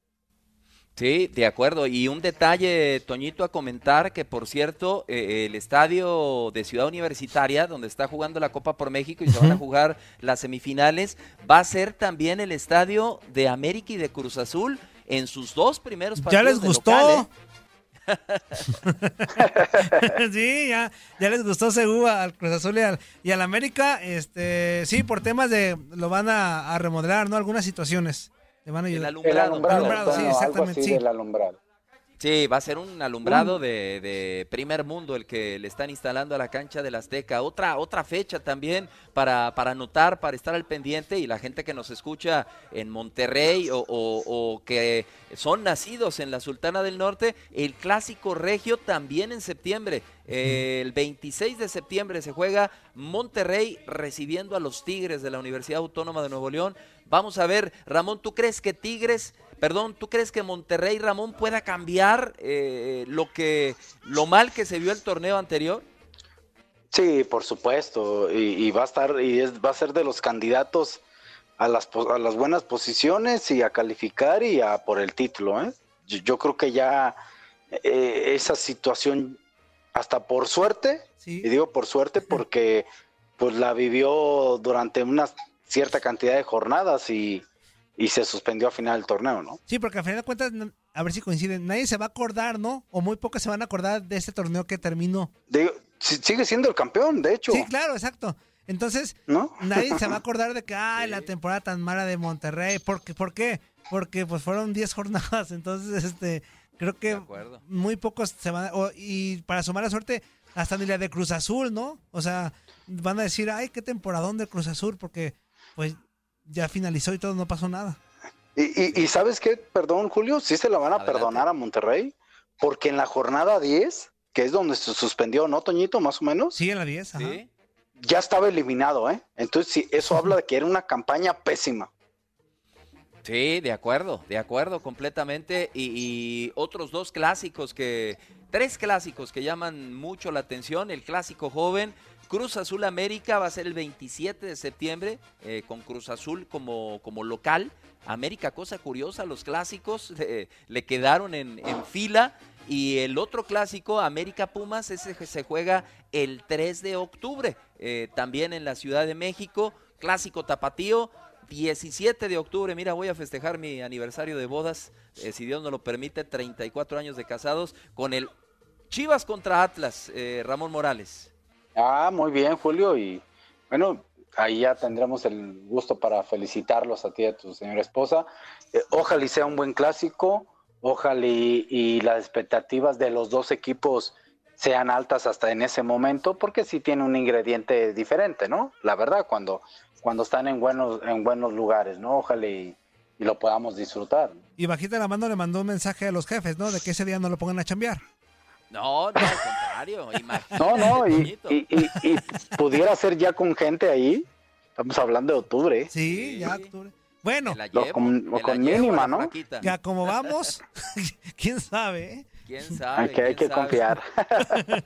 Sí, de acuerdo. Y un detalle, Toñito, a comentar que, por cierto, eh, el estadio de Ciudad Universitaria, donde está jugando la Copa por México y se van a jugar las semifinales, va a ser también el estadio de América y de Cruz Azul en sus dos primeros partidos. ¿Ya les gustó? local, ¿eh? [LAUGHS] sí, ya, ya les gustó Segú al Cruz Azul y al, y al América. Este, sí, por temas de lo van a, a remodelar, ¿no? Algunas situaciones. Le van a ayudar. El alumbrado, Alumbrado, sí, algo exactamente, así sí. del alumbrado. Sí, va a ser un alumbrado de, de primer mundo el que le están instalando a la cancha del Azteca. Otra, otra fecha también para, para anotar, para estar al pendiente y la gente que nos escucha en Monterrey o, o- o que son nacidos en la Sultana del Norte, el clásico regio también en septiembre. El 26 de septiembre se juega Monterrey recibiendo a los Tigres de la Universidad Autónoma de Nuevo León. Vamos a ver, Ramón, ¿tú crees que Tigres, perdón, tú crees que Monterrey, Ramón, pueda cambiar eh, lo que, lo mal que se vio el torneo anterior? Sí, por supuesto, y, y va a estar y es, va a ser de los candidatos a las a las buenas posiciones y a calificar y a por el título, ¿eh? Yo, yo creo que ya eh, esa situación hasta por suerte y digo por suerte porque pues la vivió durante una cierta cantidad de jornadas y, y se suspendió a final del torneo, ¿no? Sí, porque al final de cuentas, a ver si coinciden, nadie se va a acordar, ¿no? O muy pocos se van a acordar de este torneo que terminó. Sigue siendo el campeón, de hecho. Sí, claro, exacto. Entonces, ¿No? nadie se va a [LAUGHS] acordar de que, ay, la temporada tan mala de Monterrey. ¿Por qué? ¿Por qué? Porque pues fueron 10 [LAUGHS] jornadas. Entonces, este, creo que muy pocos se van a... o- y para sumar la suerte, hasta ni la de Cruz Azul, ¿no? O sea, van a decir, ay, qué temporadón de Cruz Azul, porque pues ya finalizó y todo, no pasó nada. Y, y, y sabes qué, perdón Julio, sí se la van a perdonar a Monterrey, porque en la jornada 10, que es donde se suspendió, ¿no, Toñito, más o menos? Sí, en la 10, ajá. Ya estaba eliminado, ¿eh? Entonces, sí, eso habla de que era una campaña pésima. Sí, de acuerdo, de acuerdo completamente. Y, y otros dos clásicos que, tres clásicos que llaman mucho la atención. El clásico joven, Cruz Azul América va a ser el 27 de septiembre eh, con Cruz Azul como, como local. América, cosa curiosa, los clásicos [LAUGHS] eh, le quedaron en, fila. Y el otro clásico, América Pumas, ese se juega el 3 de octubre, eh, también en la Ciudad de México. Clásico tapatío, 17 de octubre, mira, voy a festejar mi aniversario de bodas, eh, si Dios nos lo permite, 34 años de casados, con el Chivas contra Atlas, eh, Ramón Morales. Ah, muy bien, Julio. Y bueno, ahí ya tendremos el gusto para felicitarlos a ti y a tu señora esposa. Eh, ojalá y sea un buen clásico. Ojalá y, y las expectativas de los dos equipos sean altas hasta en ese momento, porque sí tiene un ingrediente diferente, ¿no? La verdad, cuando, cuando están en buenos, en buenos lugares, ¿no? Ojalá y, y lo podamos disfrutar. Y bajita la mano le mandó un mensaje a los jefes, ¿no? De que ese día no lo pongan a chambear. No, no, al contrario. [LAUGHS] imagínate, No, no, y, y, y- y pudiera ser ya con gente ahí. Estamos hablando de octubre. Sí, ya octubre. Bueno, con, lo con mínima, ¿no? ya como vamos, [LAUGHS] [LAUGHS] quién sabe. ¿Quién sabe? Hay que, hay quién que sabe? confiar.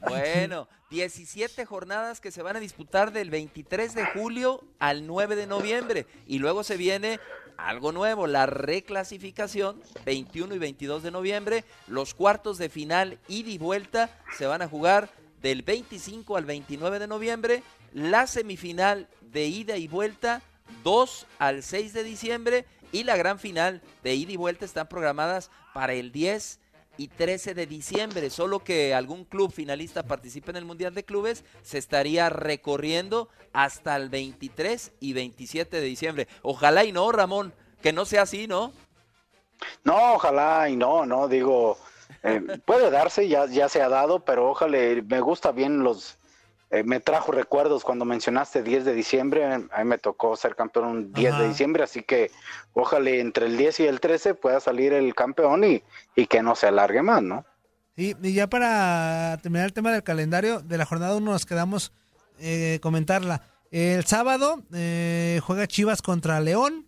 Bueno, 17 jornadas que se van a disputar del 23 de julio al 9 de noviembre. Y luego se viene algo nuevo, la reclasificación, 21 y 22 de noviembre. Los cuartos de final, ida y vuelta, se van a jugar del 25 al 29 de noviembre. La semifinal de ida y vuelta, 2 al 6 de diciembre. y la gran final de ida y vuelta están programadas para el 10 y 13 de diciembre, solo que algún club finalista participe en el Mundial de Clubes, se estaría recorriendo hasta el 23 y 27 de diciembre. Ojalá y no, Ramón, que no sea así, ¿no? No, ojalá y no, no, digo, eh, puede darse, ya, ya se ha dado, pero ojalá, me gusta bien los, eh, me trajo recuerdos cuando mencionaste 10 de diciembre, a mí me tocó ser campeón un 10 de diciembre, así que ojalá entre el 10 y el 13 pueda salir el campeón y, y que no se alargue más, ¿no? Sí, y ya para terminar el tema del calendario de la jornada 1 nos quedamos eh, comentarla. El sábado eh, juega Chivas contra León,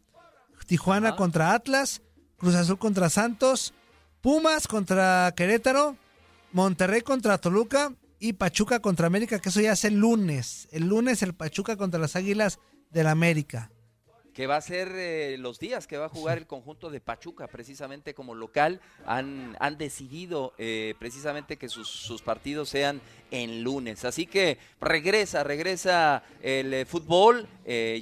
Tijuana contra Atlas, Cruz Azul contra Santos, Pumas contra Querétaro, Monterrey contra Toluca y Pachuca contra América, que eso ya es el lunes. El lunes el Pachuca contra las Águilas del América. Que va a ser eh, los días que va a jugar el conjunto de Pachuca, precisamente como local. Han, han decidido eh, precisamente que sus, sus, partidos sean en lunes. Así que regresa, regresa el eh, fútbol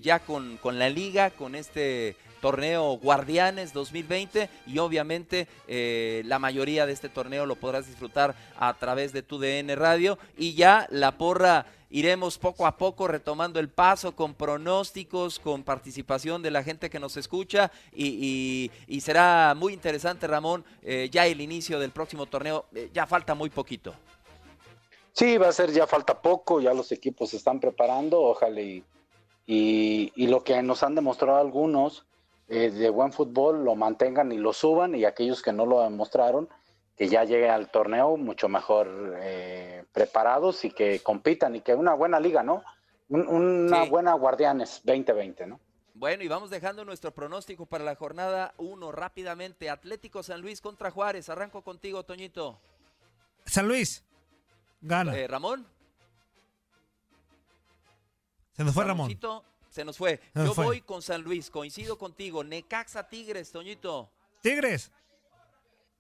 ya con, con la liga, con este torneo Guardianes 2020 y obviamente eh, la mayoría de este torneo lo podrás disfrutar a través de tu DN Radio y ya la porra iremos poco a poco retomando el paso con pronósticos, con participación de la gente que nos escucha y, será muy interesante Ramón eh, ya el inicio del próximo torneo, eh, ya falta muy poquito. Sí, va a ser ya falta poco, ya los equipos se están preparando, ojalá y, y lo que nos han demostrado algunos eh, de buen fútbol lo mantengan y lo suban y aquellos que no lo demostraron, que ya lleguen al torneo mucho mejor eh, preparados y que compitan y que una buena liga, ¿no? una buena Guardianes 2020, ¿no? Bueno, y vamos dejando nuestro pronóstico para la jornada 1 rápidamente. Atlético San Luis contra Juárez. Arranco contigo, Toñito. San Luis. Gana. Eh, Ramón. Se nos fue Ramón se nos fue. Yo voy con San Luis, coincido contigo. Necaxa Tigres, Toñito. Tigres.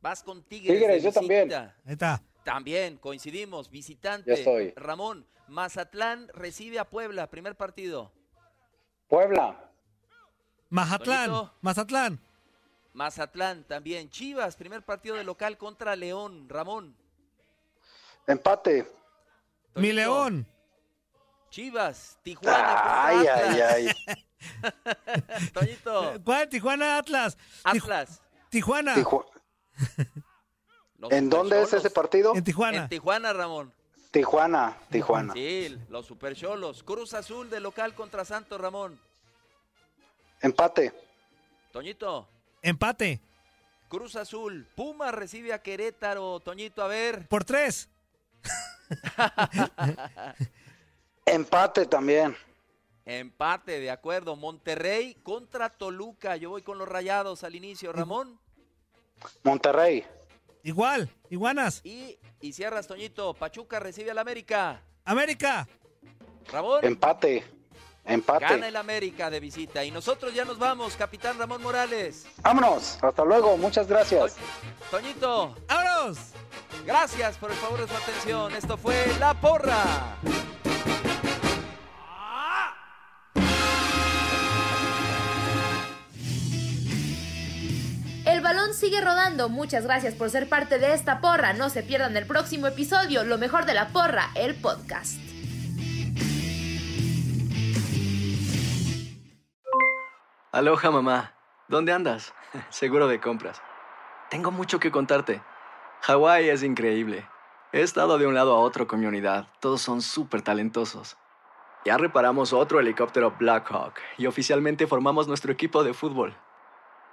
Vas con Tigres. Tigres, yo también. Ahí está. También, coincidimos. Visitante. Ramón, Mazatlán recibe a Puebla, primer partido. Puebla. Mazatlán. Mazatlán. Mazatlán también. Chivas, primer partido de local contra León. Ramón. Empate. Mi León. Chivas, Tijuana. Ay, ay, ay. [LAUGHS] Toñito. ¿Cuál? Tijuana, Atlas. Atlas. Tijuana. ¿En dónde es ese partido? En Tijuana. En Tijuana, Ramón. Tijuana, Tijuana. Sí, los Super Cholos. Cruz Azul de local contra Santos, Ramón. Empate. Toñito. Empate. Cruz Azul. Puma recibe a Querétaro. Toñito, a ver. Por tres. [LAUGHS] Empate también. Empate, de acuerdo. Monterrey contra Toluca. Yo voy con los rayados al inicio. Ramón. Monterrey. Igual, iguanas. Y, y cierras, Toñito. Pachuca recibe al América. América. Ramón. Empate. Empate. Gana el América de visita. Y nosotros ya nos vamos, capitán Ramón Morales. Vámonos. Hasta luego. Muchas gracias. Toñito. Vámonos. Gracias por el favor de su atención. Esto fue La Porra. Sigue rodando. Muchas gracias por ser parte de esta porra. No se pierdan el próximo episodio, lo mejor de la porra, el podcast. Aloha mamá. ¿Dónde andas? [LAUGHS] Seguro de compras. Tengo mucho que contarte. Hawái es increíble. He estado de un lado a otro con mi unidad. Todos son súper talentosos. Ya reparamos otro helicóptero Blackhawk y oficialmente formamos nuestro equipo de fútbol.